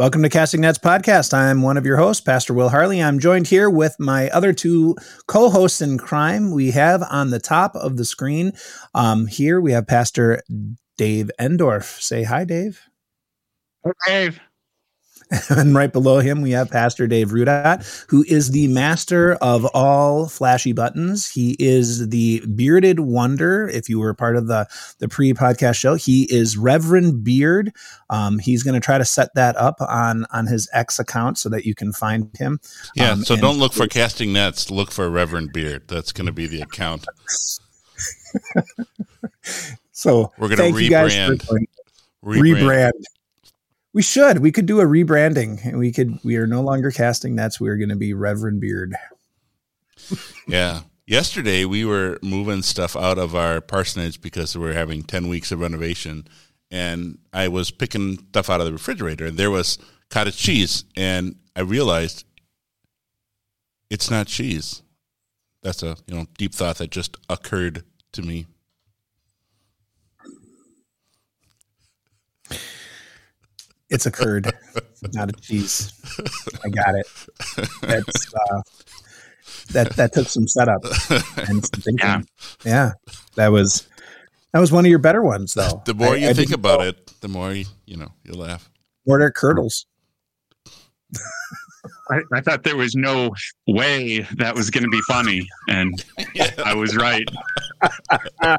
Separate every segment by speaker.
Speaker 1: Welcome to Casting Nets Podcast. I'm one of your hosts, Pastor Will Harley. I'm joined here with my other two co hosts in crime. We have on the top of the screen um, here, we have Pastor Dave Endorf. Say hi, Dave.
Speaker 2: Hey, Dave.
Speaker 1: and right below him, we have Pastor Dave Rudat, who is the master of all flashy buttons. He is the bearded wonder. If you were part of the, the pre podcast show, he is Reverend Beard. Um, he's going to try to set that up on, on his X account so that you can find him.
Speaker 3: Yeah.
Speaker 1: Um,
Speaker 3: so don't look for casting nets. Look for Reverend Beard. That's going to be the account.
Speaker 1: so
Speaker 3: we're going to rebrand.
Speaker 1: rebrand. Rebrand. We should. We could do a rebranding. And we could. We are no longer casting nets. We are going to be Reverend Beard.
Speaker 3: yeah. Yesterday we were moving stuff out of our parsonage because we were having ten weeks of renovation, and I was picking stuff out of the refrigerator, and there was cottage cheese, and I realized it's not cheese. That's a you know deep thought that just occurred to me.
Speaker 1: It's a curd, not a cheese. I got it. That's uh, that that took some setup and some thinking. Yeah. yeah, that was that was one of your better ones, though.
Speaker 3: The more I, you I think about know. it, the more you you know you laugh.
Speaker 1: Order curdles.
Speaker 2: I, I, thought there was no way that was going to be funny, and yeah. I was right.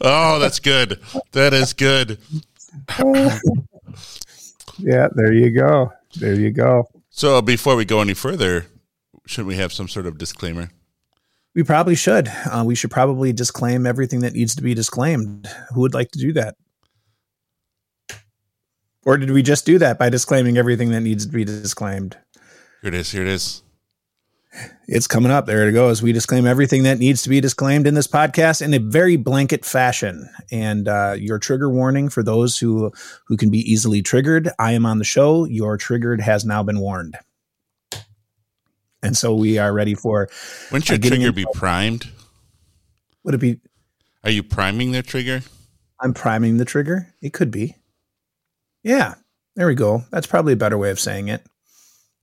Speaker 3: oh, that's good. That is good.
Speaker 1: yeah, there you go. There you go.
Speaker 3: So, before we go any further, should we have some sort of disclaimer?
Speaker 1: We probably should. Uh, we should probably disclaim everything that needs to be disclaimed. Who would like to do that? Or did we just do that by disclaiming everything that needs to be disclaimed?
Speaker 3: Here it is. Here it is.
Speaker 1: It's coming up. There it goes. We disclaim everything that needs to be disclaimed in this podcast in a very blanket fashion. And uh, your trigger warning for those who who can be easily triggered. I am on the show. Your triggered has now been warned. And so we are ready for.
Speaker 3: Wouldn't your uh, trigger be primed?
Speaker 1: Would it be?
Speaker 3: Are you priming the trigger?
Speaker 1: I'm priming the trigger. It could be. Yeah, there we go. That's probably a better way of saying it.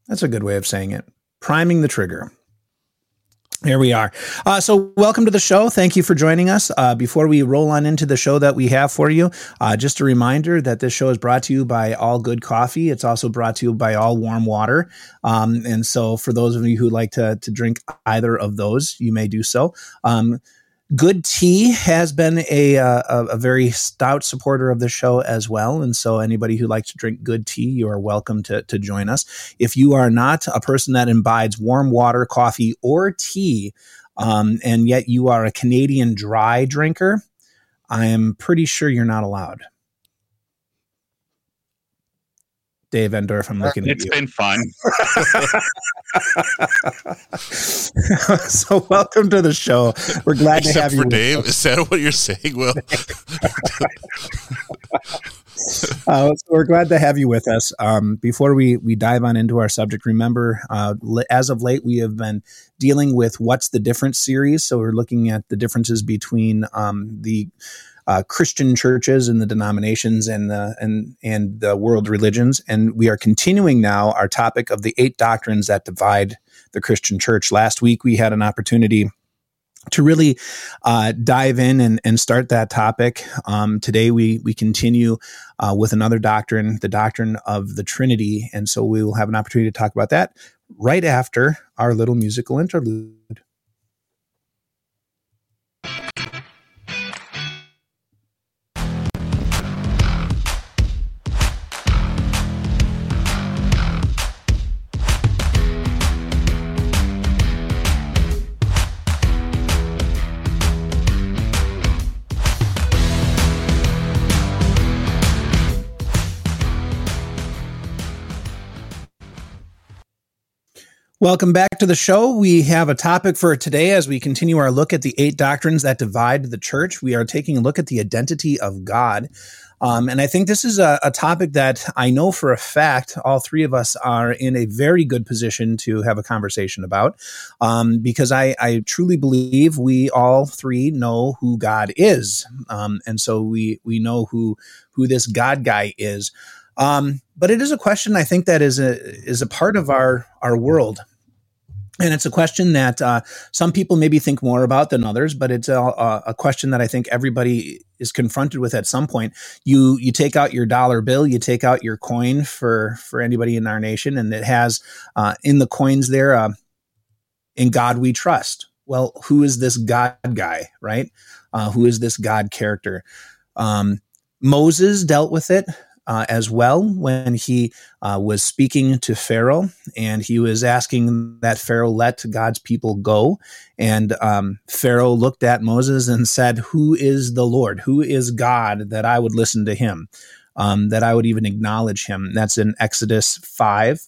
Speaker 1: That's a good way of saying it. Priming the trigger. Here we are. Uh, so, welcome to the show. Thank you for joining us. Uh, before we roll on into the show that we have for you, uh, just a reminder that this show is brought to you by All Good Coffee. It's also brought to you by All Warm Water. Um, and so, for those of you who like to, to drink either of those, you may do so. Um, Good Tea has been a, uh, a, a very stout supporter of the show as well, and so anybody who likes to drink good tea, you are welcome to to join us. If you are not a person that imbibes warm water, coffee, or tea, um, and yet you are a Canadian dry drinker, I am pretty sure you're not allowed. Dave Endorf, I'm looking
Speaker 2: it's
Speaker 1: at you.
Speaker 2: It's been fun.
Speaker 1: so welcome to the show. We're glad
Speaker 3: Except
Speaker 1: to have
Speaker 3: for
Speaker 1: you.
Speaker 3: Dave, is that what you're saying, Will?
Speaker 1: uh, so we're glad to have you with us. Um, before we we dive on into our subject, remember, uh, as of late, we have been dealing with what's the difference series. So we're looking at the differences between um, the uh, Christian churches and the denominations and the and and the world religions. And we are continuing now our topic of the eight doctrines that divide the Christian church. Last week we had an opportunity to really uh, dive in and, and start that topic. Um, today we we continue uh, with another doctrine, the doctrine of the Trinity, and so we will have an opportunity to talk about that right after our little musical interlude. Welcome back to the show. We have a topic for today as we continue our look at the eight doctrines that divide the church. We are taking a look at the identity of God. Um, and I think this is a, a, topic that I know for a fact all three of us are in a very good position to have a conversation about um, because I, I, truly believe we all three know who God is. Um, and so we, we know who, who this God guy is. Um, but it is a question I think that is a is a part of our our world. And it's a question that uh, some people maybe think more about than others, but it's a, a, question that I think everybody is confronted with at some point. You you take out your dollar bill, you take out your coin for for anybody in our nation, and it has uh, in the coins there, uh, "In God We Trust." Well, who is this God guy, right? Uh, who is this God character? Um, Moses dealt with it uh, as well when he uh, was speaking to Pharaoh and he was asking that Pharaoh let God's people go. And um, Pharaoh looked at Moses and said, Who is the Lord? Who is God that I would listen to him? Um, that I would even acknowledge him. That's in Exodus 5.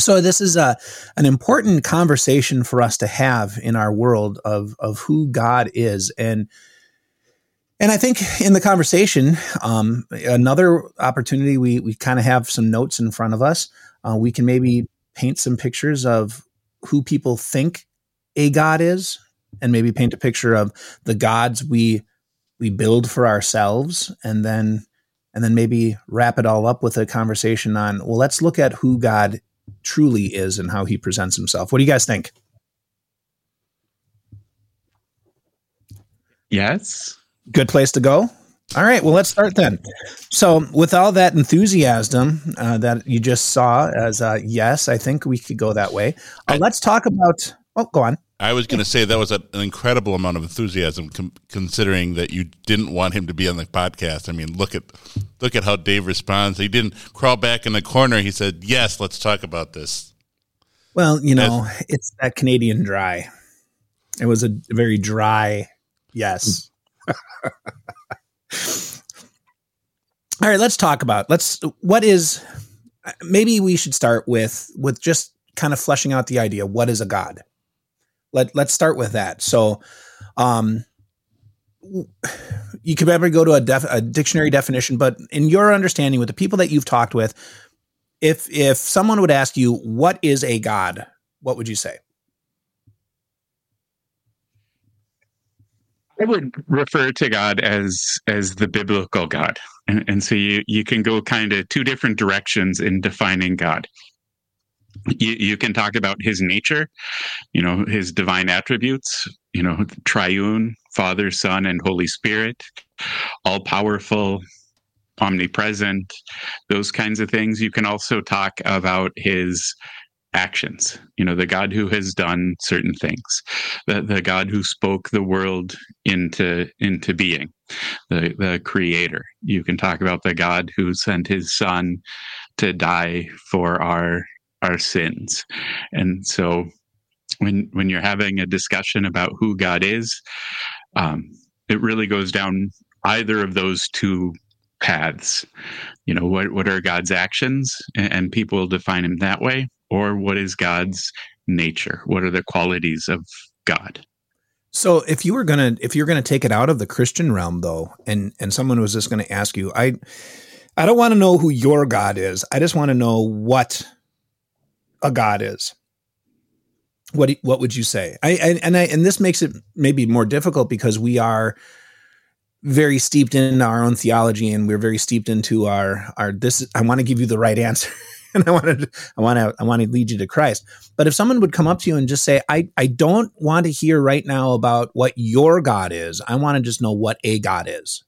Speaker 1: So this is a an important conversation for us to have in our world of of who God is and and I think in the conversation, um, another opportunity, we, we kind of have some notes in front of us. Uh, we can maybe paint some pictures of who people think a God is, and maybe paint a picture of the gods we we build for ourselves, and then and then maybe wrap it all up with a conversation on well, let's look at who God truly is and how He presents Himself. What do you guys think?
Speaker 2: Yes.
Speaker 1: Good place to go. All right, well, let's start then. So, with all that enthusiasm uh, that you just saw as uh, yes, I think we could go that way. Uh, let's talk about. Oh, go on.
Speaker 3: I was going to say that was an incredible amount of enthusiasm, com- considering that you didn't want him to be on the podcast. I mean, look at look at how Dave responds. He didn't crawl back in the corner. He said, "Yes, let's talk about this."
Speaker 1: Well, you know, it's that Canadian dry. It was a very dry yes. All right, let's talk about let's what is maybe we should start with with just kind of fleshing out the idea what is a god. Let let's start with that. So um you could ever go to a, def, a dictionary definition, but in your understanding with the people that you've talked with, if if someone would ask you what is a god, what would you say?
Speaker 2: I would refer to God as as the biblical God, and, and so you you can go kind of two different directions in defining God. You, you can talk about his nature, you know, his divine attributes, you know, triune, Father, Son, and Holy Spirit, all powerful, omnipresent, those kinds of things. You can also talk about his actions you know the god who has done certain things the, the god who spoke the world into into being the the creator. You can talk about the god who sent his son to die for our our sins. And so when when you're having a discussion about who god is um, it really goes down either of those two paths. You know what what are god's actions? And, and people define him that way or what is God's nature? What are the qualities of God?
Speaker 1: So if you were gonna if you're gonna take it out of the Christian realm though, and and someone was just gonna ask you, I I don't want to know who your God is. I just want to know what a God is. What what would you say? I, I and I and this makes it maybe more difficult because we are very steeped in our own theology and we're very steeped into our our this I want to give you the right answer. and I want to, I want to, I want to lead you to Christ. But if someone would come up to you and just say, I, I don't want to hear right now about what your God is. I want to just know what a God is.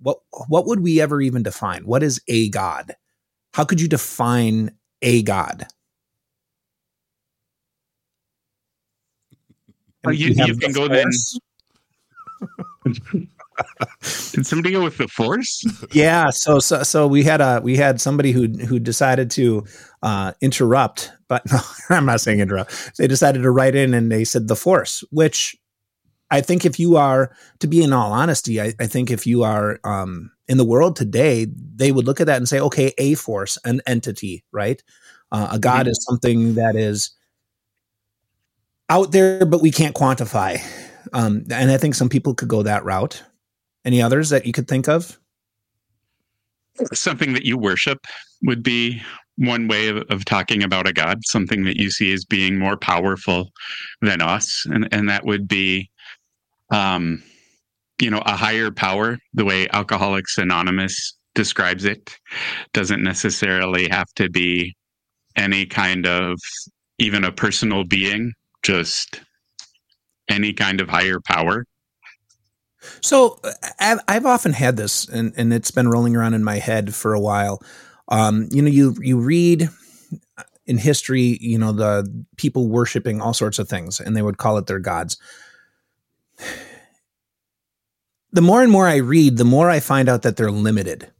Speaker 1: What, what would we ever even define? What is a God? How could you define a God?
Speaker 2: Well, you, you, you can go then. Did somebody go with the force?
Speaker 1: yeah. So, so, so we had a we had somebody who who decided to uh, interrupt, but no, I'm not saying interrupt. They decided to write in and they said the force, which I think if you are to be in all honesty, I, I think if you are um, in the world today, they would look at that and say, okay, a force, an entity, right? Uh, a god mm-hmm. is something that is out there, but we can't quantify. Um, and I think some people could go that route. Any others that you could think of?
Speaker 2: Something that you worship would be one way of, of talking about a God, something that you see as being more powerful than us. And, and that would be, um, you know, a higher power, the way Alcoholics Anonymous describes it, doesn't necessarily have to be any kind of even a personal being, just any kind of higher power.
Speaker 1: So I've, I've often had this, and, and it's been rolling around in my head for a while. Um, you know, you you read in history, you know, the people worshiping all sorts of things, and they would call it their gods. The more and more I read, the more I find out that they're limited.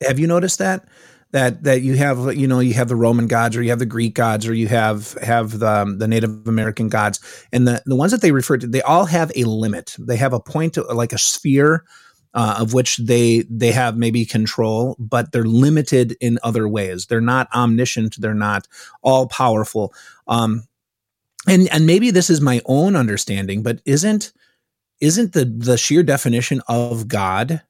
Speaker 1: Have you noticed that? That that you have you know you have the Roman gods or you have the Greek gods or you have have the, um, the Native American gods. And the the ones that they refer to they all have a limit. They have a point like a sphere uh, of which they they have maybe control but they're limited in other ways. They're not omniscient. They're not all powerful. Um, and and maybe this is my own understanding but isn't isn't the the sheer definition of God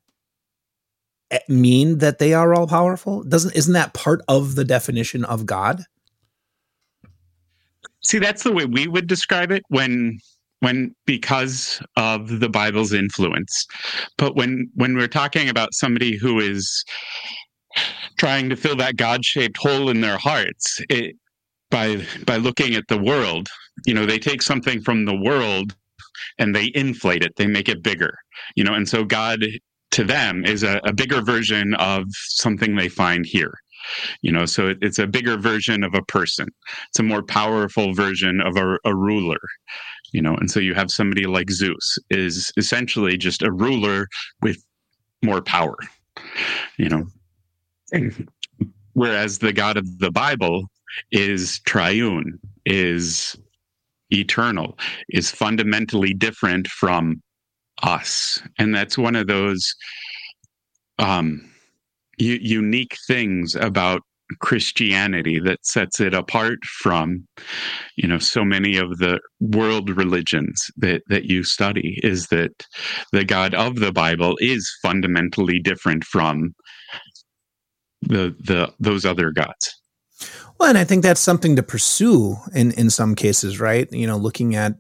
Speaker 1: Eh, mean that they are all powerful? Doesn't isn't that part of the definition of God?
Speaker 2: See, that's the way we would describe it when when because of the Bible's influence. But when when we're talking about somebody who is trying to fill that God-shaped hole in their hearts, it, by by looking at the world, you know, they take something from the world and they inflate it, they make it bigger. You know, and so God to them is a, a bigger version of something they find here. You know so it, it's a bigger version of a person. It's a more powerful version of a, a, ruler you know and so you have somebody like zeus is essentially just a ruler with more power you know. Whereas the god of the bible is triune is eternal is fundamentally different from us. And that's one of those um, u- unique things about Christianity that sets it apart from, you know, so many of the world religions that, that you study is that the God of the Bible is fundamentally different from the the those other gods.
Speaker 1: Well, and I think that's something to pursue in in some cases, right? You know, looking at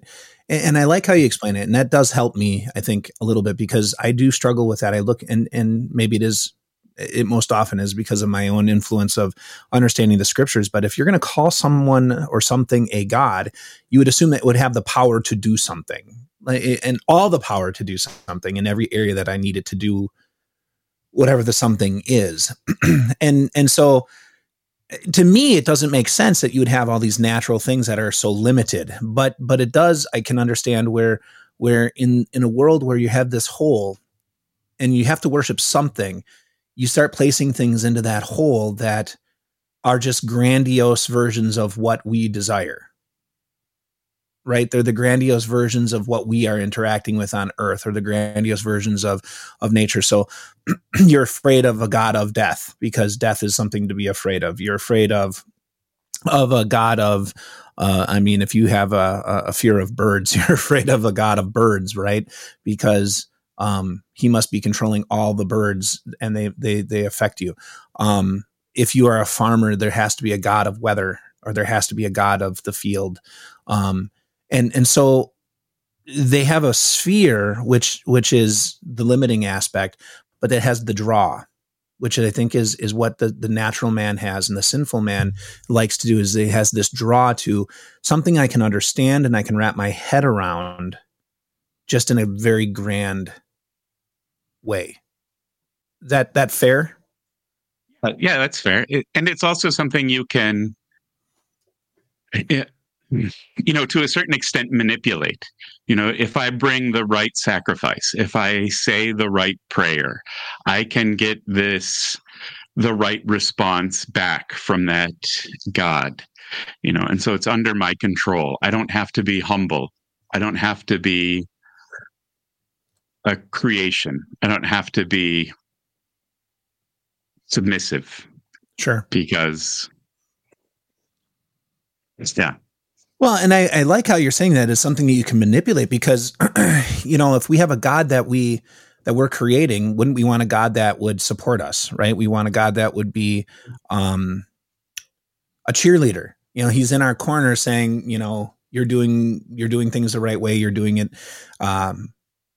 Speaker 1: and, I like how you explain it, and that does help me, I think, a little bit because I do struggle with that. I look and and maybe it is it most often is because of my own influence of understanding the scriptures. But if you're going to call someone or something a God, you would assume it would have the power to do something and all the power to do something in every area that I need it to do whatever the something is. and, and so to me it doesn't make sense that you would have all these natural things that are so limited but but it does i can understand where where in in a world where you have this hole and you have to worship something you start placing things into that hole that are just grandiose versions of what we desire right they're the grandiose versions of what we are interacting with on earth or the grandiose versions of of nature so you're afraid of a god of death because death is something to be afraid of you're afraid of of a god of uh, I mean, if you have a, a fear of birds, you're afraid of a god of birds, right? Because um, he must be controlling all the birds, and they they they affect you. Um, if you are a farmer, there has to be a god of weather, or there has to be a god of the field. Um, and and so they have a sphere which which is the limiting aspect but that has the draw which i think is is what the the natural man has and the sinful man likes to do is it has this draw to something i can understand and i can wrap my head around just in a very grand way. That that fair?
Speaker 2: Uh, yeah that's fair. It, and it's also something you can it, you know, to a certain extent, manipulate. You know, if I bring the right sacrifice, if I say the right prayer, I can get this, the right response back from that God, you know, and so it's under my control. I don't have to be humble. I don't have to be a creation. I don't have to be submissive.
Speaker 1: Sure.
Speaker 2: Because, yeah.
Speaker 1: Well, and I, I like how you're saying that is something that you can manipulate because, you know, if we have a God that we that we're creating, wouldn't we want a God that would support us, right? We want a God that would be um, a cheerleader. You know, he's in our corner saying, you know, you're doing you're doing things the right way. You're doing it. Um,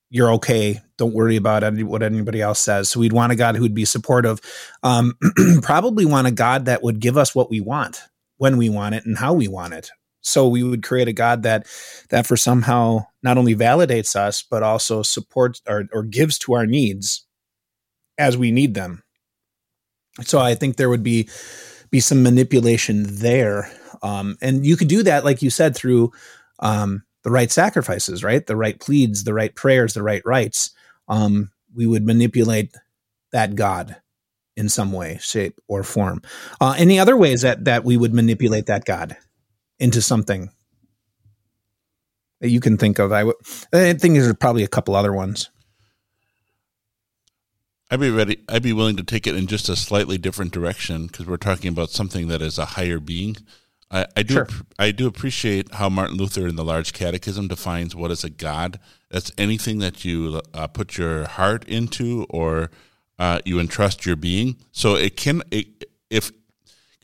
Speaker 1: you're okay. Don't worry about any, what anybody else says. So we'd want a God who would be supportive. Um, probably want a God that would give us what we want when we want it and how we want it. So we would create a God that that for somehow not only validates us but also supports or, or gives to our needs as we need them. So I think there would be be some manipulation there, um, and you could do that, like you said, through um, the right sacrifices, right? The right pleads, the right prayers, the right rites. Um, we would manipulate that God in some way, shape, or form. Uh, any other ways that that we would manipulate that God? Into something that you can think of. I, w- I think there's probably a couple other ones.
Speaker 3: I'd be ready. I'd be willing to take it in just a slightly different direction because we're talking about something that is a higher being. I, I do. Sure. I do appreciate how Martin Luther in the Large Catechism defines what is a god. That's anything that you uh, put your heart into or uh, you entrust your being. So it can, it, if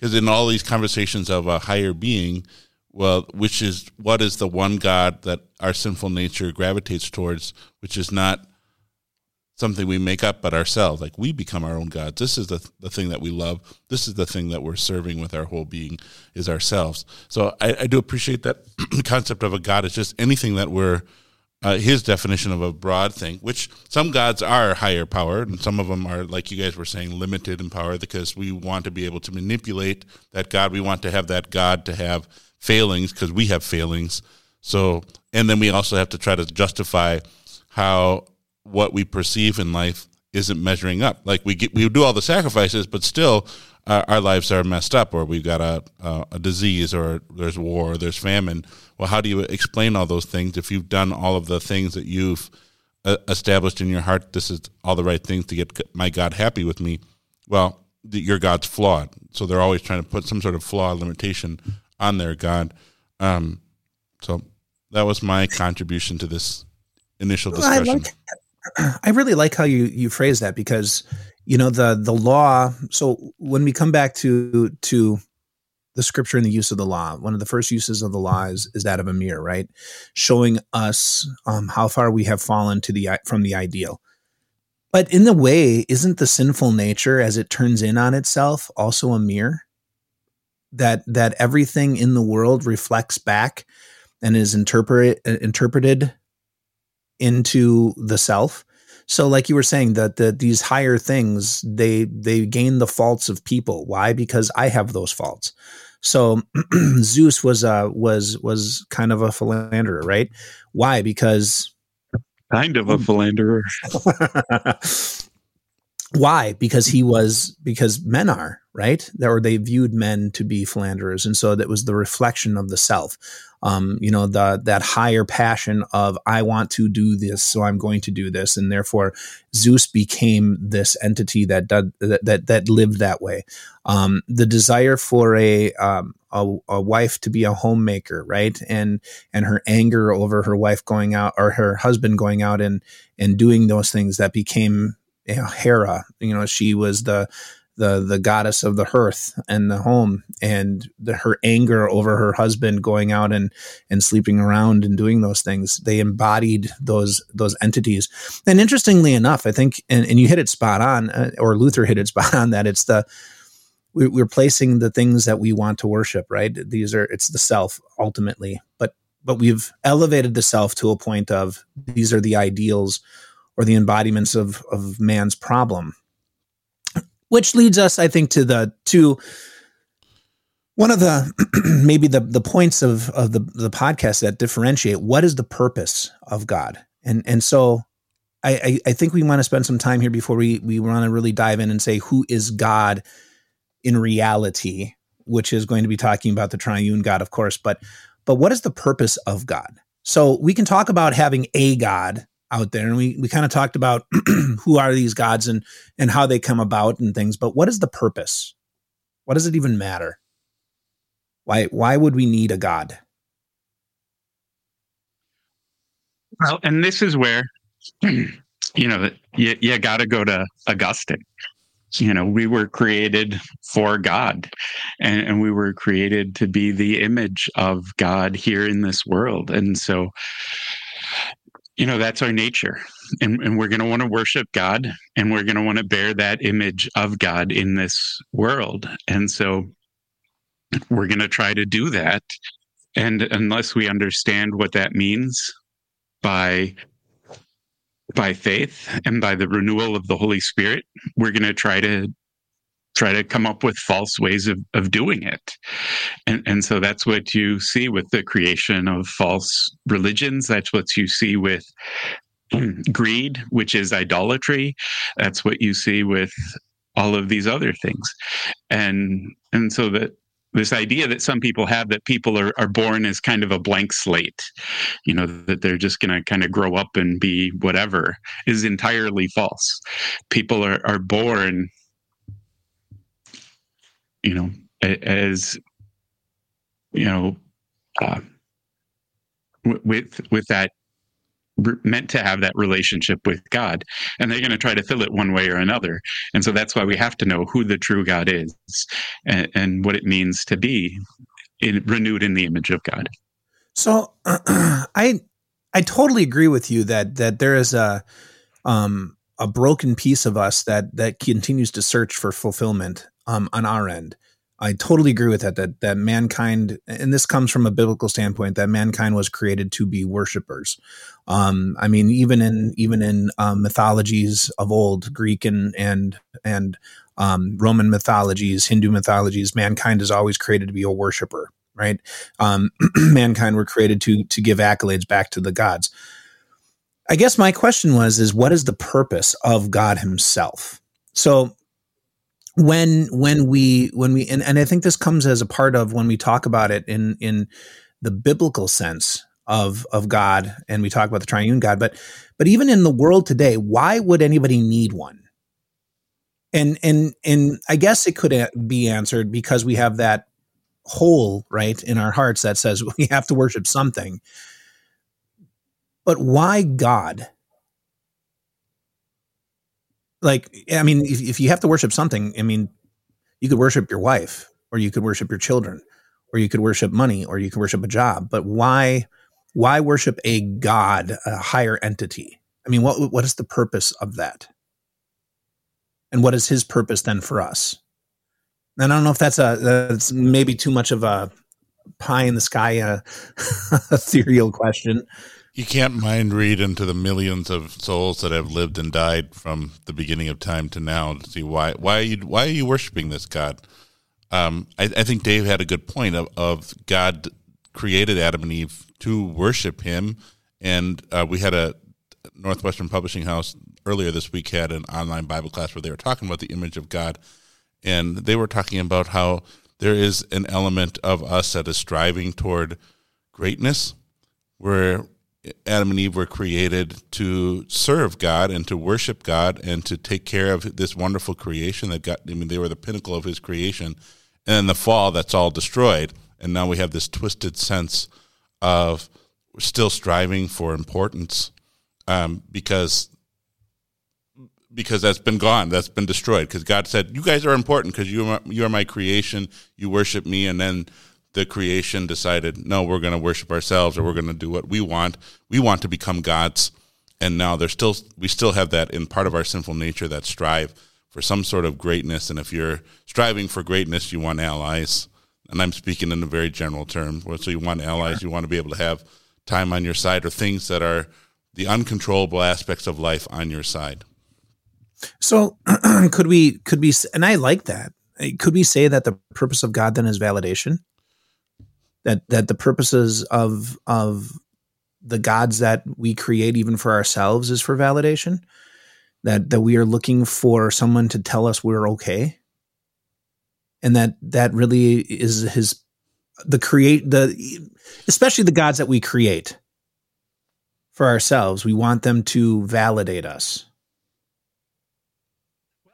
Speaker 3: because in all these conversations of a higher being, well, which is what is the one God that our sinful nature gravitates towards, which is not something we make up but ourselves. Like we become our own gods. This is the the thing that we love. This is the thing that we're serving with our whole being is ourselves. So I, I do appreciate that concept of a God is just anything that we're uh, his definition of a broad thing, which some gods are higher power, and some of them are, like you guys were saying, limited in power because we want to be able to manipulate that God. We want to have that God to have failings because we have failings. So, and then we also have to try to justify how what we perceive in life isn't measuring up. Like we get, we do all the sacrifices, but still our, our lives are messed up, or we've got a, a, a disease, or there's war, or there's famine. Well, how do you explain all those things if you've done all of the things that you've uh, established in your heart? This is all the right things to get my God happy with me. Well, your God's flawed, so they're always trying to put some sort of flaw limitation on their God. Um, so that was my contribution to this initial discussion.
Speaker 1: I, like, I really like how you you phrase that because you know the the law so when we come back to to the scripture and the use of the law one of the first uses of the law is, is that of a mirror right? Showing us um, how far we have fallen to the from the ideal. But in the way isn't the sinful nature as it turns in on itself also a mirror? That that everything in the world reflects back and is interpret, interpreted into the self so, like you were saying, that the, these higher things they they gain the faults of people. Why? Because I have those faults. So Zeus was uh was was kind of a philanderer, right? Why? Because
Speaker 2: kind of a philanderer.
Speaker 1: Why? Because he was because men are right, or they viewed men to be philanderers, and so that was the reflection of the self. Um, you know, the that higher passion of I want to do this, so I'm going to do this, and therefore Zeus became this entity that did, that, that that lived that way. Um, the desire for a, um, a a wife to be a homemaker, right, and and her anger over her wife going out or her husband going out and and doing those things that became you know, Hera. You know, she was the the the goddess of the hearth and the home and the, her anger over her husband going out and and sleeping around and doing those things they embodied those those entities and interestingly enough i think and, and you hit it spot on uh, or luther hit it spot on that it's the we're placing the things that we want to worship right these are it's the self ultimately but but we've elevated the self to a point of these are the ideals or the embodiments of of man's problem. Which leads us, I think, to the to one of the maybe the the points of of the the podcast that differentiate what is the purpose of God, and and so I I, I think we want to spend some time here before we we want to really dive in and say who is God in reality, which is going to be talking about the triune God, of course, but but what is the purpose of God? So we can talk about having a God out there and we, we kind of talked about who are these gods and and how they come about and things but what is the purpose what does it even matter why why would we need a god
Speaker 2: Well, and this is where, you know, you, you got to go to Augustine. You know, we were created for God and, and we were created to be the image of God here in this world. And so, you know, that's our nature. And, and we're going to want to worship God and we're going to want to bear that image of God in this world. And so, we're going to try to do that. And unless we understand what that means by by faith and by the renewal of the Holy Spirit, we're going to try to try to come up with false ways of, of doing it. And, and so that's what you see with the creation of false religions. That's what you see with greed, which is idolatry. That's what you see with all of these other things. And and so that this idea that some people have that people are, are born as kind of a blank slate, you know, that they're just going to kind of grow up and be whatever is entirely false. People are, are born, you know, as, you know, uh, with, with that meant to have that relationship with God, and they're going to try to fill it one way or another. And so that's why we have to know who the true God is and, and what it means to be in, renewed in the image of God.
Speaker 1: So uh, I I totally agree with you that that there is a um, a broken piece of us that that continues to search for fulfillment um, on our end. I totally agree with that. That that mankind, and this comes from a biblical standpoint, that mankind was created to be worshipers. Um, I mean, even in even in um, mythologies of old, Greek and and and um, Roman mythologies, Hindu mythologies, mankind is always created to be a worshiper. Right? Um, mankind were created to to give accolades back to the gods. I guess my question was: is what is the purpose of God Himself? So when when we when we and, and I think this comes as a part of when we talk about it in in the biblical sense of of God and we talk about the triune God, but but even in the world today, why would anybody need one? And and and I guess it could be answered because we have that hole right in our hearts that says we have to worship something. But why God? Like i mean if, if you have to worship something i mean you could worship your wife or you could worship your children or you could worship money or you could worship a job but why why worship a god a higher entity? I mean what what is the purpose of that? And what is his purpose then for us? And i don't know if that's a that's maybe too much of a pie in the sky uh, ethereal question
Speaker 3: you can't mind read into the millions of souls that have lived and died from the beginning of time to now to see why why are you why are you worshiping this God? Um, I, I, think Dave had a good point of, of God created Adam and Eve to worship Him, and uh, we had a Northwestern Publishing House earlier this week had an online Bible class where they were talking about the image of God, and they were talking about how there is an element of us that is striving toward greatness, where Adam and Eve were created to serve God and to worship God and to take care of this wonderful creation that got, I mean, they were the pinnacle of his creation. And in the fall, that's all destroyed. And now we have this twisted sense of still striving for importance um, because because that's been gone, that's been destroyed. Because God said, "You guys are important because you are you are my creation. You worship me." And then the creation decided, no, we're going to worship ourselves or we're going to do what we want. We want to become gods. And now there's still, we still have that in part of our sinful nature that strive for some sort of greatness. And if you're striving for greatness, you want allies. And I'm speaking in a very general term. So you want allies, you want to be able to have time on your side or things that are the uncontrollable aspects of life on your side.
Speaker 1: So could we, could we, and I like that. Could we say that the purpose of God then is validation? That that the purposes of of the gods that we create even for ourselves is for validation that that we are looking for someone to tell us we're okay. And that that really is his the create the especially the gods that we create for ourselves we want them to validate us.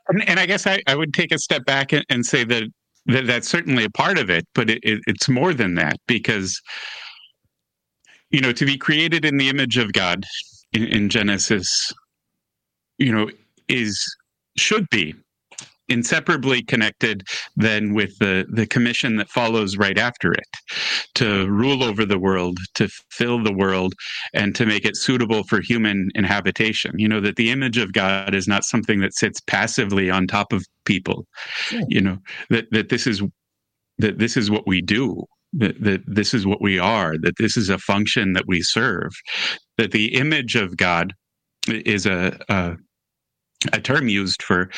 Speaker 2: And, and i guess I, I would take a step back and, and say that that, that's certainly a part of it, but it, it, it's more than that because you know, to be created in the image of God in, in Genesis, you know, is should be inseparably connected then with the, the commission that follows right after it to rule over the world, to fill the world, and to make it suitable for human inhabitation. You know, that the image of God is not something that sits passively on top of people. Yeah. You know, that, that this is that this is what we do. That, that this is what we are, that this is a function that we serve, that the image of God is a, a a term used for,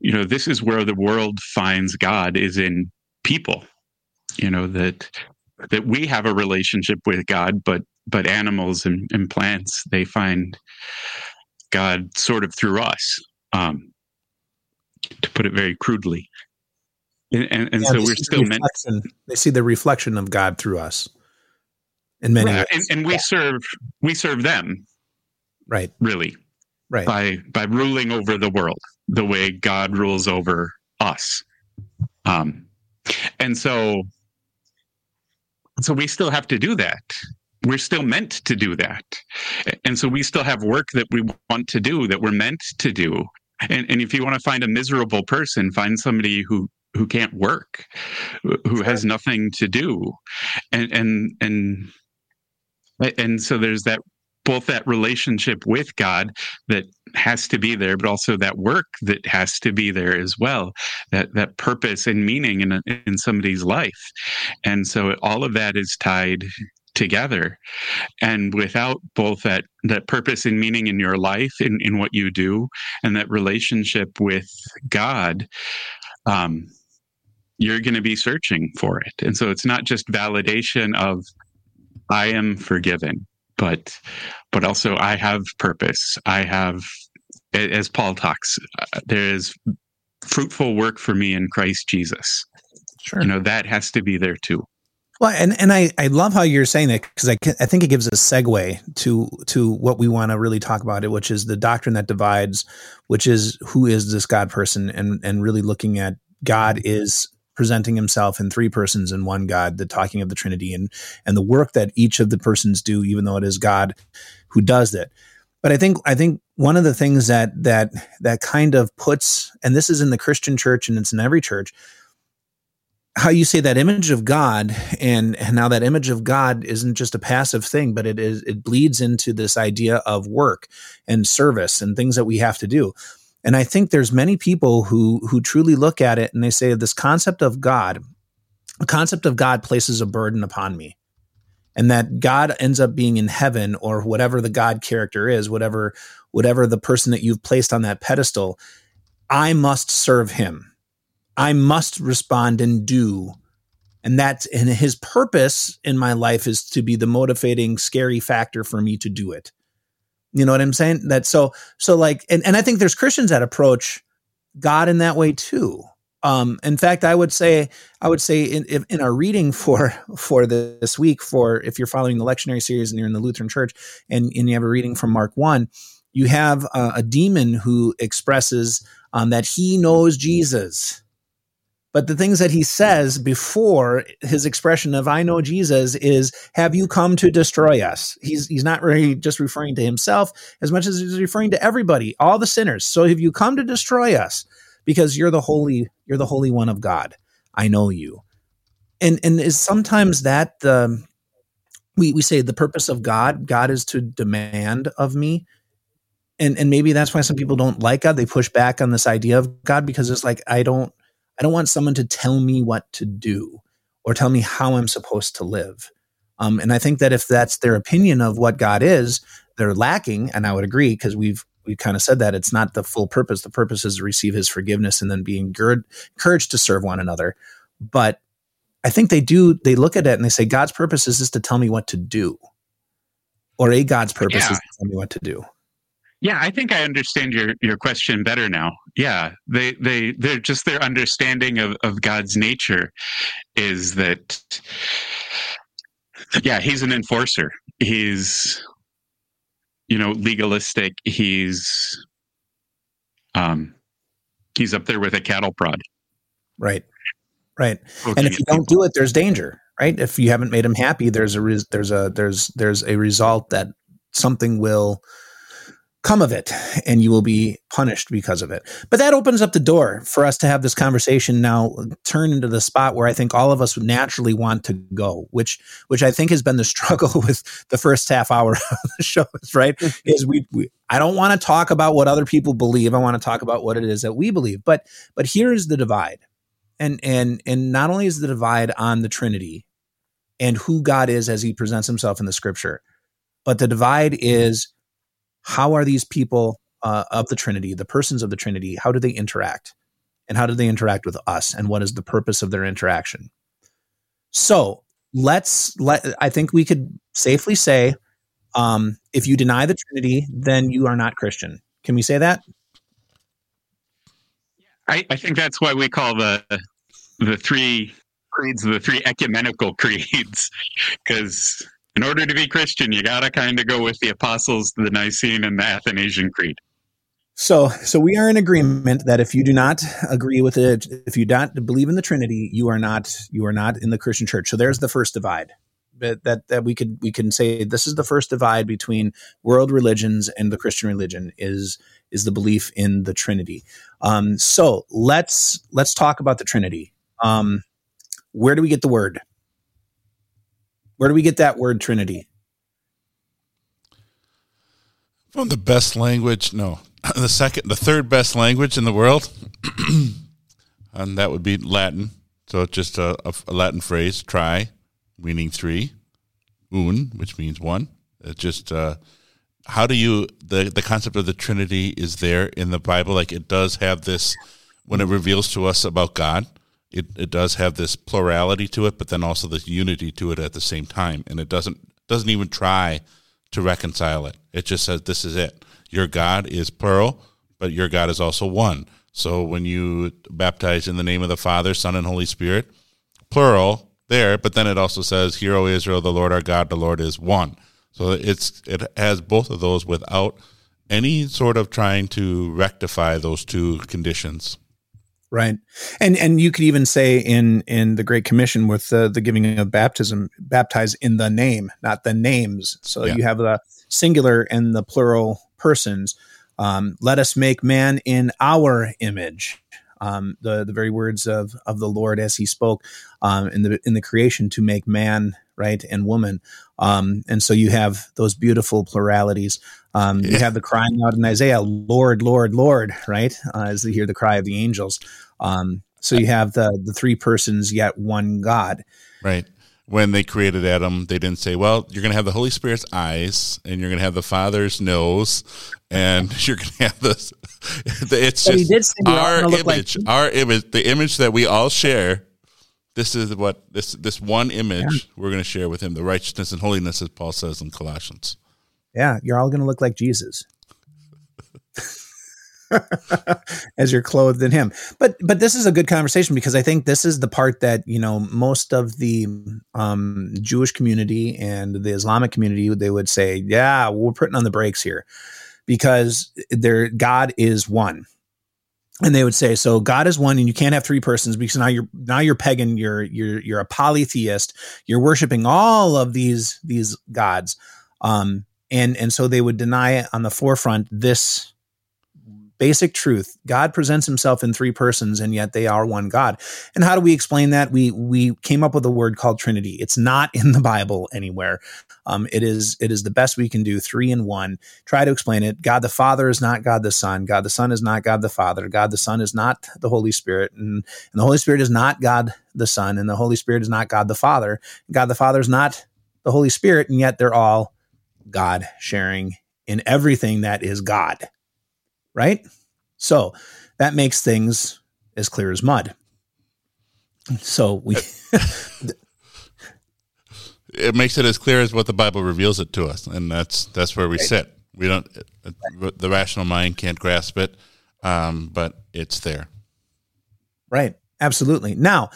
Speaker 2: you know, this is where the world finds God is in people. You know that that we have a relationship with God, but but animals and, and plants they find God sort of through us, um, to put it very crudely. And, and, and yeah, so we're still meant.
Speaker 1: They see the reflection of God through us in many right.
Speaker 2: ways, and, and we yeah. serve we serve them,
Speaker 1: right?
Speaker 2: Really,
Speaker 1: right.
Speaker 2: by by ruling over the world the way god rules over us. Um and so so we still have to do that. We're still meant to do that. And so we still have work that we want to do that we're meant to do. And, and if you want to find a miserable person find somebody who who can't work who has nothing to do. And and and and so there's that both that relationship with God that has to be there, but also that work that has to be there as well. That that purpose and meaning in in somebody's life, and so all of that is tied together. And without both that that purpose and meaning in your life in, in what you do and that relationship with god um, you're going to be searching for it. And so it's not just validation of i am forgiven but but also I have purpose. I have, as Paul talks, uh, there is fruitful work for me in Christ Jesus. Sure. You know that has to be there too.
Speaker 1: Well, and, and I, I love how you're saying that because I, I think it gives a segue to to what we want to really talk about it, which is the doctrine that divides, which is who is this God person, and and really looking at God is presenting himself in three persons in one God, the talking of the Trinity and and the work that each of the persons do, even though it is God who does it. But I think I think one of the things that that that kind of puts, and this is in the Christian church and it's in every church, how you say that image of God and, and now that image of God isn't just a passive thing, but it is it bleeds into this idea of work and service and things that we have to do. And I think there's many people who who truly look at it and they say this concept of God, the concept of God places a burden upon me. And that God ends up being in heaven or whatever the God character is, whatever whatever the person that you've placed on that pedestal, I must serve him. I must respond and do and that's and his purpose in my life is to be the motivating scary factor for me to do it you know what I'm saying? That so so like and, and I think there's Christians that approach God in that way too. Um, in fact, I would say I would say in, in our reading for for this week, for if you're following the lectionary series and you're in the Lutheran Church, and, and you have a reading from Mark one, you have a, a demon who expresses um, that he knows Jesus, but the things that he says before his expression of "I know Jesus" is, "Have you come to destroy us?" He's he's not really just referring to himself as much as he's referring to everybody, all the sinners. So have you come to destroy us? Because you're the holy, you're the holy one of God. I know you, and and is sometimes that the we we say the purpose of God. God is to demand of me. And, and maybe that's why some people don't like God. They push back on this idea of God because it's like I don't I don't want someone to tell me what to do or tell me how I'm supposed to live. Um, and I think that if that's their opinion of what God is, they're lacking. And I would agree because we've we kind of said that it's not the full purpose. The purpose is to receive His forgiveness and then being be encouraged to serve one another. But I think they do. They look at it and they say God's purpose is just to tell me what to do, or a God's purpose yeah. is to tell me what to do.
Speaker 2: Yeah, I think I understand your your question better now. Yeah, they they they're just their understanding of of God's nature is that yeah, he's an enforcer. He's you know legalistic. He's um he's up there with a cattle prod.
Speaker 1: Right. Right. and if you don't do it, there's danger. right? If you haven't made him happy, there's a res- there's a there's there's a result that something will come of it and you will be punished because of it. But that opens up the door for us to have this conversation now turn into the spot where I think all of us would naturally want to go, which which I think has been the struggle with the first half hour of the show, right? Mm-hmm. is we, we I don't want to talk about what other people believe. I want to talk about what it is that we believe. But but here is the divide. And and and not only is the divide on the Trinity and who God is as he presents himself in the scripture, but the divide mm-hmm. is how are these people uh, of the Trinity, the persons of the Trinity, how do they interact? And how do they interact with us? And what is the purpose of their interaction? So let's let, I think we could safely say um, if you deny the Trinity, then you are not Christian. Can we say that?
Speaker 2: I, I think that's why we call the the three creeds the three ecumenical creeds because in order to be Christian, you got to kind of go with the apostles, the Nicene, and the Athanasian Creed.
Speaker 1: So, so we are in agreement that if you do not agree with it, if you don't believe in the Trinity, you are not you are not in the Christian church. So there's the first divide. That, that that we could we can say this is the first divide between world religions and the Christian religion is is the belief in the Trinity. Um, so let's let's talk about the Trinity. Um, where do we get the word? Where do we get that word Trinity?
Speaker 3: From the best language, no, the second, the third best language in the world, and that would be Latin. So it's just a, a, Latin phrase, tri, meaning three, un, which means one. It's just uh, how do you the the concept of the Trinity is there in the Bible? Like it does have this when it reveals to us about God it, it does have this plurality to it, but then also this unity to it at the same time. And it doesn't doesn't even try to reconcile it. It just says this is it. Your God is plural, but your God is also one. So when you baptize in the name of the Father, Son, and Holy Spirit, plural there, but then it also says, Hear, O Israel, the Lord our God, the Lord is one. So it's it has both of those without any sort of trying to rectify those two conditions.
Speaker 1: Right. And and you could even say in in the Great Commission with the the giving of baptism, baptize in the name, not the names. So yeah. you have the singular and the plural persons. Um, let us make man in our image. Um, the the very words of of the Lord as He spoke um, in the in the creation to make man right and woman. Um, and so you have those beautiful pluralities. Um, yeah. You have the crying out in Isaiah, Lord, Lord, Lord, right? Uh, as they hear the cry of the angels. Um, so you have the the three persons yet one God.
Speaker 3: Right. When they created Adam, they didn't say, "Well, you're going to have the Holy Spirit's eyes, and you're going to have the Father's nose, and you're going to have this." It's just our image, like- our image, the image that we all share. This is what this this one image yeah. we're going to share with Him: the righteousness and holiness, as Paul says in Colossians.
Speaker 1: Yeah, you're all going to look like Jesus. as you're clothed in him. But but this is a good conversation because I think this is the part that you know most of the um, Jewish community and the Islamic community they would say, yeah, we're putting on the brakes here because their God is one. And they would say, so God is one, and you can't have three persons because now you're now you're pagan, you're you're you're a polytheist, you're worshiping all of these these gods, um, and and so they would deny it on the forefront this basic truth. God presents himself in three persons and yet they are one god. And how do we explain that? We we came up with a word called trinity. It's not in the bible anywhere. Um, it is it is the best we can do three in one. Try to explain it. God the father is not god the son. God the son is not god the father. God the son is not the holy spirit. And, and the holy spirit is not god the son and the holy spirit is not god the father. God the father is not the holy spirit and yet they're all god sharing in everything that is god right? So that makes things as clear as mud. So we.
Speaker 3: it makes it as clear as what the Bible reveals it to us, and that's that's where we right. sit. We don't. The rational mind can't grasp it, um, but it's there.
Speaker 1: Right. Absolutely. Now,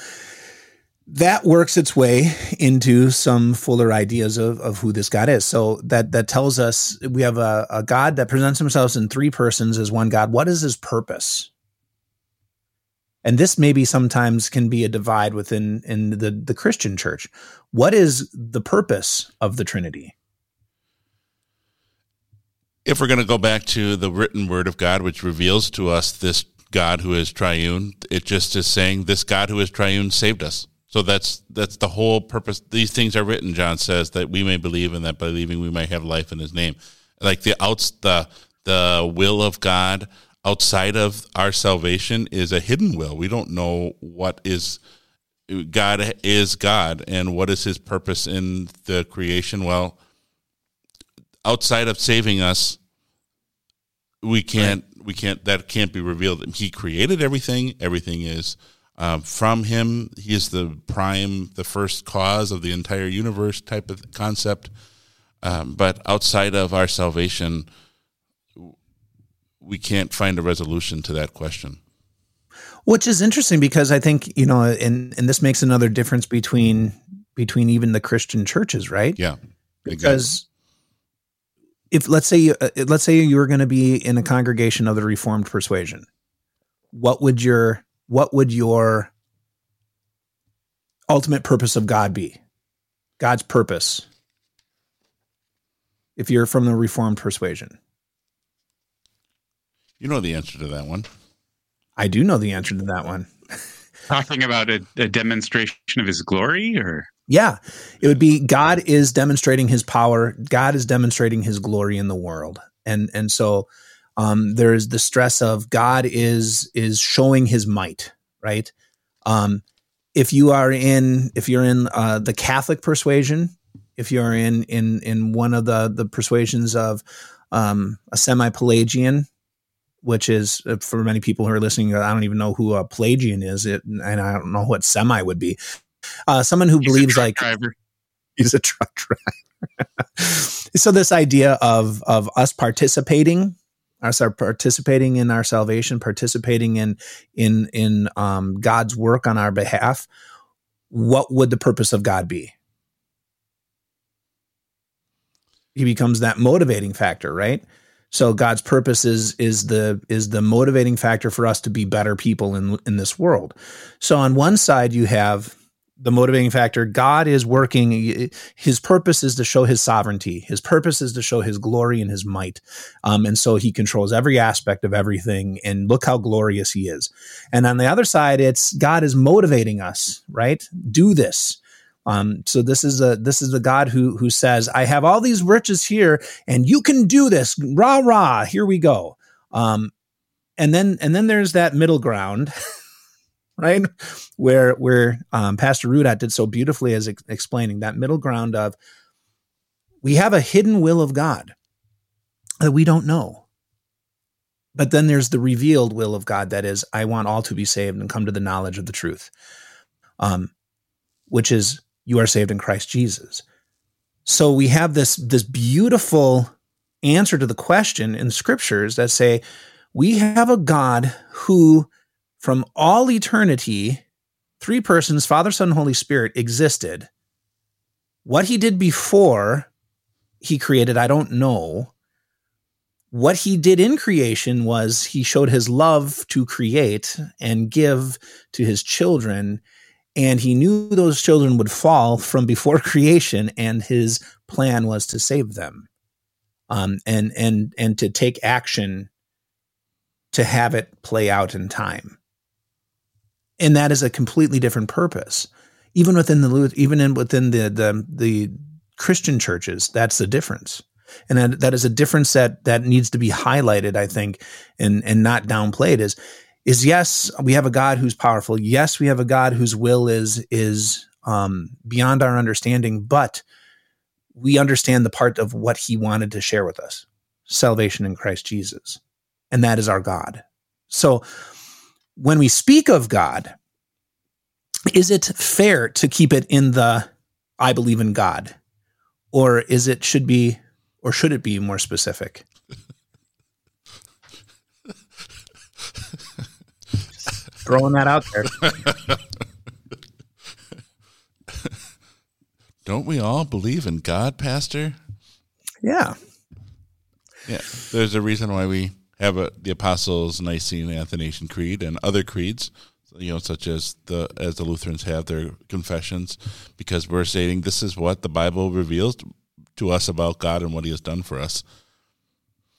Speaker 1: that works its way into some fuller ideas of, of who this God is. So that that tells us we have a, a God that presents himself in three persons as one God. What is his purpose? and this maybe sometimes can be a divide within in the the Christian church. What is the purpose of the Trinity?
Speaker 3: If we're going to go back to the written word of God, which reveals to us this God who is triune, it just is saying this God who is triune saved us. So that's that's the whole purpose. These things are written, John says, that we may believe, and that believing we may have life in His name. Like the outs the the will of God outside of our salvation is a hidden will. We don't know what is God is God and what is his purpose in the creation. Well, outside of saving us, we can't right. we can't that can't be revealed. He created everything. Everything is um, from him. He is the prime, the first cause of the entire universe type of concept. Um, but outside of our salvation, we can't find a resolution to that question.
Speaker 1: Which is interesting because I think you know, and and this makes another difference between between even the Christian churches, right?
Speaker 3: Yeah,
Speaker 1: because if let's say you, uh, let's say you were going to be in a congregation of the Reformed persuasion, what would your what would your ultimate purpose of God be? God's purpose. If you're from the Reformed persuasion,
Speaker 3: you know the answer to that one.
Speaker 1: I do know the answer to that one.
Speaker 2: Talking about a, a demonstration of his glory or
Speaker 1: yeah, it would be God is demonstrating his power. God is demonstrating his glory in the world. And and so um, there's the stress of God is is showing his might, right? Um, if you are in if you're in uh, the Catholic persuasion, if you're in in in one of the the persuasions of um, a semi-Pelagian which is uh, for many people who are listening, I don't even know who a Pelagian is, it, and I don't know what semi would be. Uh, someone who
Speaker 2: he's
Speaker 1: believes like
Speaker 2: driver.
Speaker 1: he's a truck driver. so this idea of of us participating, us are participating in our salvation, participating in in in um, God's work on our behalf. What would the purpose of God be? He becomes that motivating factor, right? So God's purpose is is the is the motivating factor for us to be better people in in this world. So on one side you have the motivating factor God is working his purpose is to show his sovereignty. His purpose is to show his glory and his might. Um, and so he controls every aspect of everything and look how glorious he is. And on the other side it's God is motivating us, right? Do this. Um, so this is a this is the God who who says, "I have all these riches here, and you can do this." Rah rah! Here we go. Um, and then and then there's that middle ground, right? Where where um, Pastor Rudat did so beautifully as ex- explaining that middle ground of we have a hidden will of God that we don't know. But then there's the revealed will of God that is, I want all to be saved and come to the knowledge of the truth, um, which is you are saved in Christ Jesus. So we have this, this beautiful answer to the question in scriptures that say, we have a God who, from all eternity, three persons, Father, Son, Holy Spirit, existed. What he did before he created, I don't know. What he did in creation was he showed his love to create and give to his children and he knew those children would fall from before creation and his plan was to save them um, and and and to take action to have it play out in time and that is a completely different purpose even within the even in within the the, the christian churches that's the difference and that, that is a difference that that needs to be highlighted i think and and not downplayed is is yes, we have a God who's powerful. Yes, we have a God whose will is is um, beyond our understanding, but we understand the part of what He wanted to share with us: salvation in Christ Jesus, and that is our God. So, when we speak of God, is it fair to keep it in the "I believe in God," or is it should be, or should it be more specific? throwing that out there.
Speaker 3: Don't we all believe in God, Pastor?
Speaker 1: Yeah.
Speaker 3: Yeah. There's a reason why we have a, the Apostles' Nicene Athanasian Creed and other creeds. you know, such as the as the Lutherans have their confessions, because we're stating this is what the Bible reveals to us about God and what He has done for us.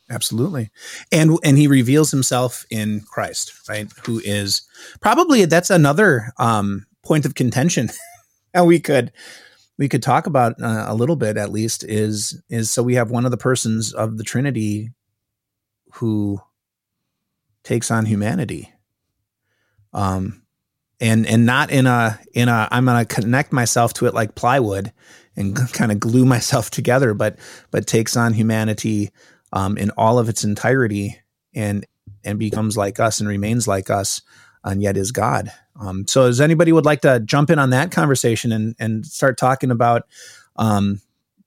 Speaker 1: Absolutely, and and He reveals Himself in Christ, right? Who is probably that's another um, point of contention, and we could we could talk about uh, a little bit at least is is so we have one of the persons of the Trinity who takes on humanity um, and and not in a in a I'm to connect myself to it like plywood and kind of glue myself together, but but takes on humanity um, in all of its entirety and and becomes like us and remains like us, and yet is God. Um, so, does anybody would like to jump in on that conversation and and start talking about um,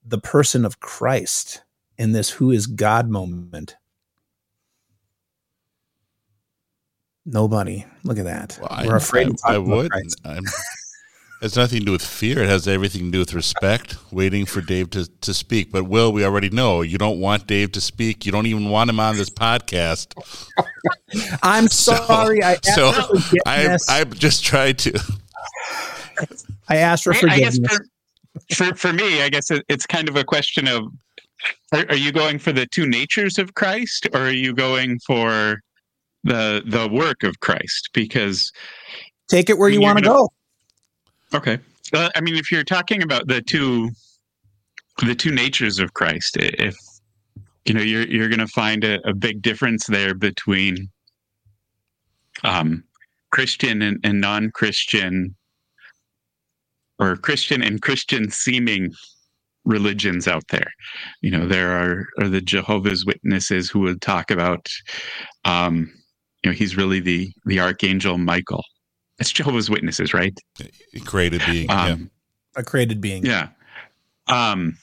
Speaker 1: the person of Christ in this "Who is God" moment? Nobody. Look at that. Well, We're I, afraid
Speaker 3: I, I would. It's nothing to do with fear. It has everything to do with respect, waiting for Dave to, to speak. But, Will, we already know you don't want Dave to speak. You don't even want him on this podcast.
Speaker 1: I'm sorry.
Speaker 3: So, I so I, I just tried to.
Speaker 1: I asked for forgiveness.
Speaker 2: For, for, for, me, I guess it, it's kind of a question of are, are you going for the two natures of Christ or are you going for the the work of Christ because
Speaker 1: take it where you want to go.
Speaker 2: Okay, uh, I mean, if you're talking about the two the two natures of Christ, if you know, you're you're going to find a, a, big difference there between um, Christian and, and non-Christian, or Christian and Christian seeming religions out there. You know, there are, are the Jehovah's Witnesses who will talk about um, you know he's really the the archangel Michael. It's Jehovah's Witnesses, right?
Speaker 3: A created being, um, yeah.
Speaker 1: A created being,
Speaker 2: yeah. Um,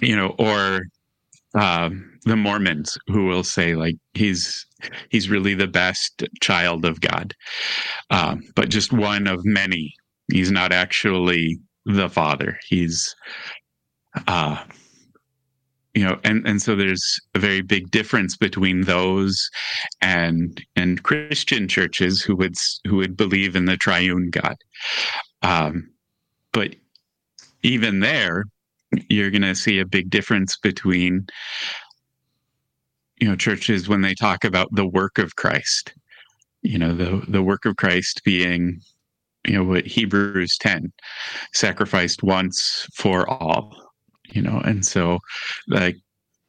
Speaker 2: you know, or um, the Mormons who will say like he's he's really the best child of God, um, but just one of many. He's not actually the father. He's uh, you know and and so there's a very big difference between those and and christian churches who would who would believe in the triune god. Um, but even there you're going to see a big difference between you know churches when they talk about the work of christ. You know the the work of christ being you know what hebrews 10 sacrificed once for all and so the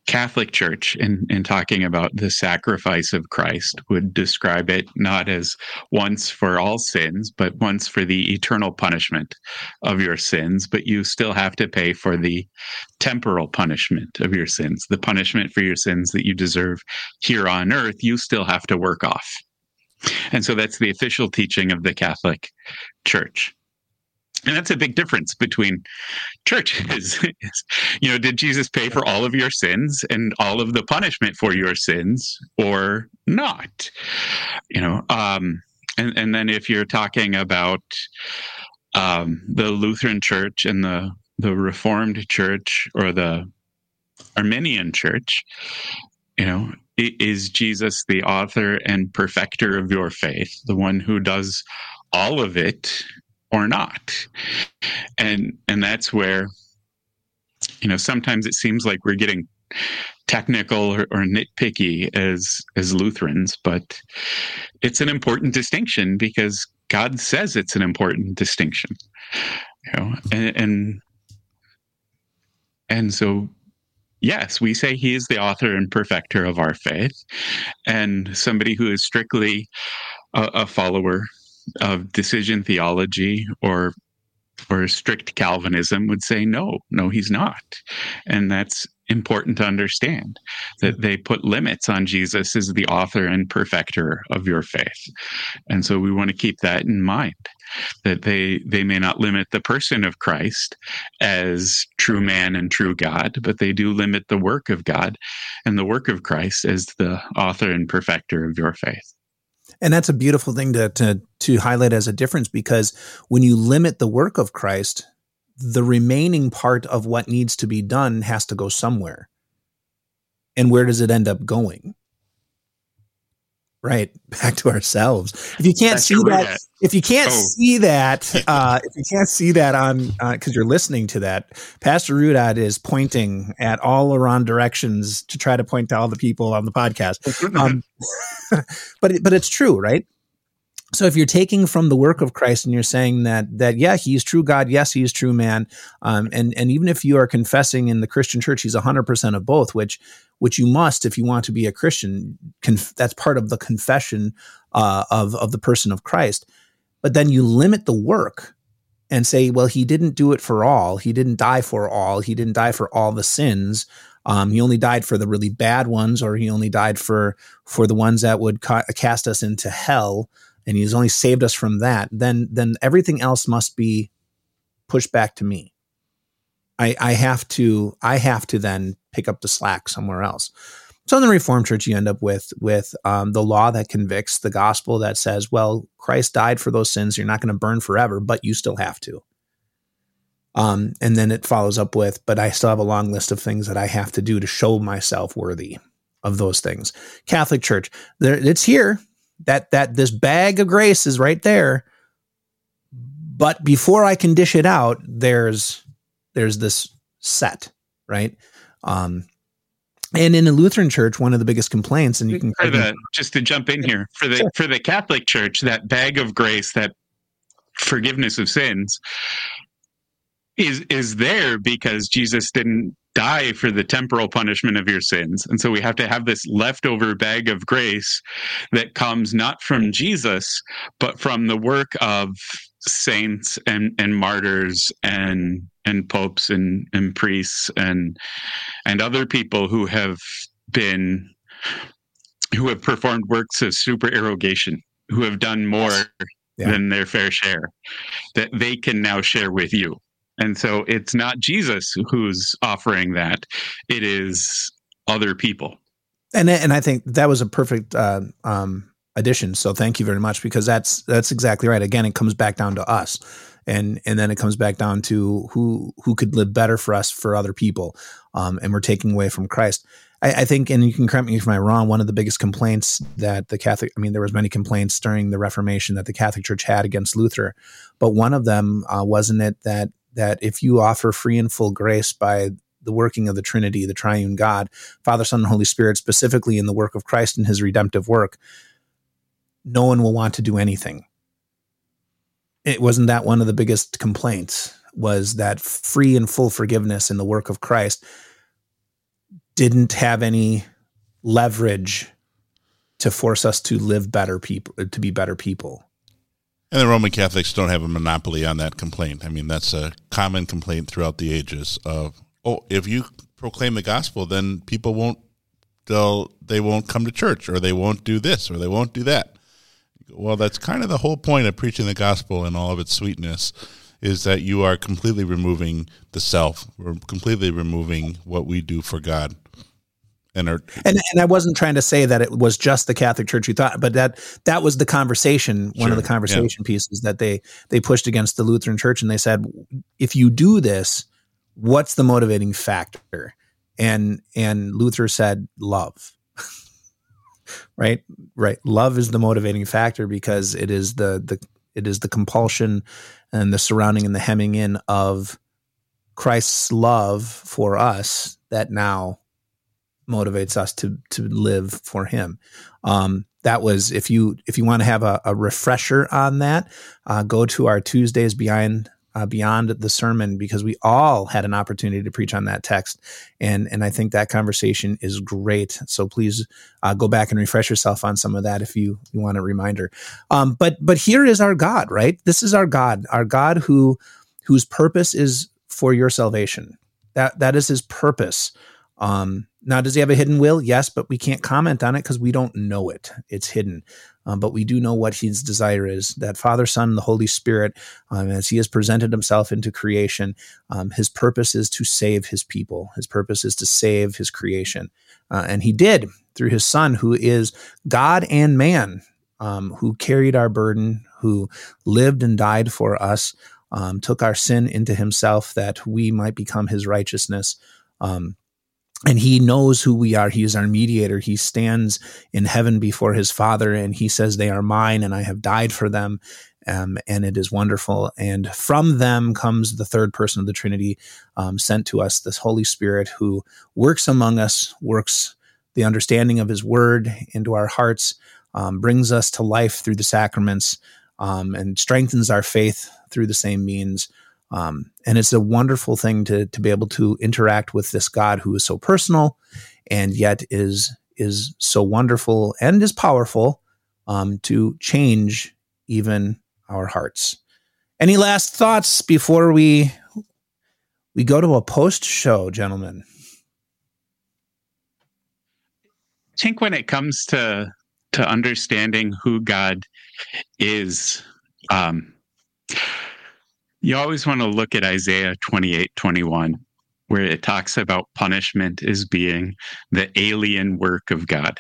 Speaker 2: catholic church in, in talking about the sacrifice of christ would describe it not as once for all sins but once for the eternal punishment of your sins but you still have to pay for the temporal punishment of your sins. The punishment for your sins that you deserve here on earth you still have to work off. And so that's the official teaching of the catholic church and that's a big difference between churches. you know, did Jesus pay for all of your sins and all of the punishment for your sins or not? You know, um, and, and then if you're talking about um, the Lutheran Church and the the Reformed Church or the Arminian Church, you know, is Jesus the author and perfecter of your faith, the one who does all of it or not. And and that's where you know sometimes it seems like we're getting technical or, or, nitpicky as as lutherans but it's an important distinction because god says it's an important distinction you know and and, and so yes we say he is the author and perfecter of our faith and somebody who is strictly a, a follower of decision theology or or strict Calvinism would say no, no, he's not, and that's important to understand that they put limits on Jesus as the author and perfecter of your faith, and so we want to keep that in mind that they they may not limit the person of Christ as true man and true God, but they do limit the work of God and the work of Christ as the author and perfecter of your faith.
Speaker 1: And that's a beautiful thing to, to, to highlight as a difference because when you limit the work of Christ, the remaining part of what needs to be done has to go somewhere. And where does it end up going? Right back to ourselves. If you can't see that if you can't oh. see that uh, if you can't see that on because uh, you're listening to that pastor rudat is pointing at all around directions to try to point to all the people on the podcast. Um, but but it's true right so if you're taking from the work of Christ and you're saying that that yeah he's true God yes he's true man um, and and even if you are confessing in the Christian church he's 100% of both which which you must if you want to be a Christian conf- that's part of the confession uh, of of the person of Christ. But then you limit the work and say well he didn't do it for all. He didn't die for all. He didn't die for all the sins. Um, he only died for the really bad ones or he only died for for the ones that would ca- cast us into hell and he's only saved us from that, then then everything else must be pushed back to me. I, I have to I have to then pick up the slack somewhere else. So in the Reformed Church, you end up with with um, the law that convicts, the gospel that says, "Well, Christ died for those sins. You're not going to burn forever, but you still have to." Um, and then it follows up with, "But I still have a long list of things that I have to do to show myself worthy of those things." Catholic Church, there, it's here that that this bag of grace is right there. But before i can dish it out there's there's this set right? Um and in the lutheran church one of the biggest complaints and you can
Speaker 2: for the, just to jump in here for the for the catholic church that bag of grace that forgiveness of sins is is there because jesus didn't die for the temporal punishment of your sins. And so we have to have this leftover bag of grace that comes not from Jesus, but from the work of saints and, and martyrs and and popes and, and priests and and other people who have been who have performed works of supererogation, who have done more yeah. than their fair share, that they can now share with you. And so it's not Jesus who's offering that, it is other people.
Speaker 1: And and I think that was a perfect uh, um, addition. So thank you very much because that's that's exactly right. Again, it comes back down to us, and and then it comes back down to who who could live better for us for other people, um, and we're taking away from Christ. I, I, think, and you can correct me if I'm wrong. One of the biggest complaints that the Catholic, I mean, there was many complaints during the Reformation that the Catholic Church had against Luther, but one of them uh, wasn't it that that if you offer free and full grace by the working of the Trinity, the triune God, Father, Son, and Holy Spirit, specifically in the work of Christ and his redemptive work, no one will want to do anything. It wasn't that one of the biggest complaints was that free and full forgiveness in the work of Christ didn't have any leverage to force us to live better people to be better people
Speaker 3: and the Roman Catholics don't have a monopoly on that complaint. I mean, that's a common complaint throughout the ages of, oh, if you proclaim the gospel, then people won't they'll they won't come to church or they won't do this or they won't do that. Well, that's kind of the whole point of preaching the gospel and all of its sweetness is that you are completely removing the self. We're completely removing what we do for God
Speaker 1: and are and, and I wasn't trying to say that it was just the Catholic Church who thought, but that that was the conversation, one sure, of the conversation yeah. pieces that they they pushed against the Lutheran Church, and they said, if you do this, what's the motivating factor? And and Luther said, love. right, right. Love is the motivating factor because it is the the it is the compulsion and the surrounding and the hemming in of Christ's love for us that now motivates us to to live for him. Um, that was if you if you want to have a, a refresher on that uh, go to our tuesdays beyond uh, beyond the sermon because we all had an opportunity to preach on that text and and i think that conversation is great. So please uh, go back and refresh yourself on some of that if you you want a reminder. Um, but but here is our god right? This is our god our god who whose purpose is for your salvation. That that is his purpose. Um, now, does he have a hidden will? Yes, but we can't comment on it because we don't know it. It's hidden. Um, but we do know what his desire is that Father, Son, the Holy Spirit, um, as he has presented himself into creation, um, his purpose is to save his people. His purpose is to save his creation. Uh, and he did through his Son, who is God and man, um, who carried our burden, who lived and died for us, um, took our sin into himself that we might become his righteousness. Um, and he knows who we are. He is our mediator. He stands in heaven before his father and he says, They are mine and I have died for them. Um, and it is wonderful. And from them comes the third person of the Trinity um, sent to us, this Holy Spirit who works among us, works the understanding of his word into our hearts, um, brings us to life through the sacraments, um, and strengthens our faith through the same means. Um, and it's a wonderful thing to to be able to interact with this God who is so personal, and yet is is so wonderful and is powerful um, to change even our hearts. Any last thoughts before we we go to a post show, gentlemen?
Speaker 2: I think when it comes to to understanding who God is, um, you always want to look at Isaiah 28 21, where it talks about punishment as being the alien work of God.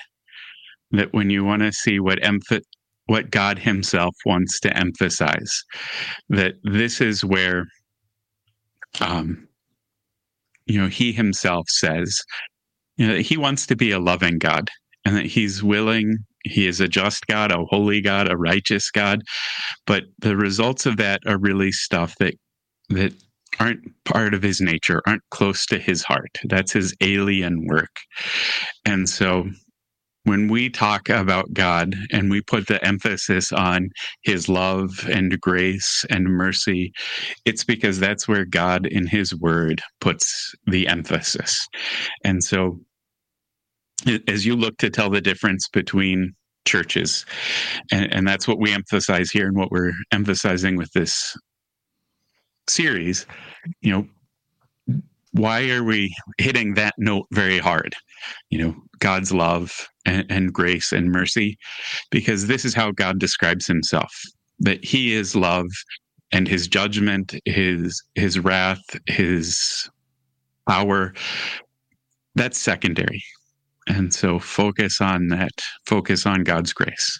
Speaker 2: That when you want to see what emph- what God Himself wants to emphasize, that this is where, um, you know, He Himself says, you know, He wants to be a loving God, and that He's willing he is a just God, a holy God, a righteous God. But the results of that are really stuff that that aren't part of his nature, aren't close to his heart. That's his alien work. And so when we talk about God and we put the emphasis on his love and grace and mercy, it's because that's where God in his word puts the emphasis. And so as you look to tell the difference between churches. And, and that's what we emphasize here and what we're emphasizing with this series. You know why are we hitting that note very hard? You know god's love and, and, grace and mercy. Because this is how god describes himself that he is love and his judgment his his wrath his power. That's secondary and so focus on that, focus on God's grace.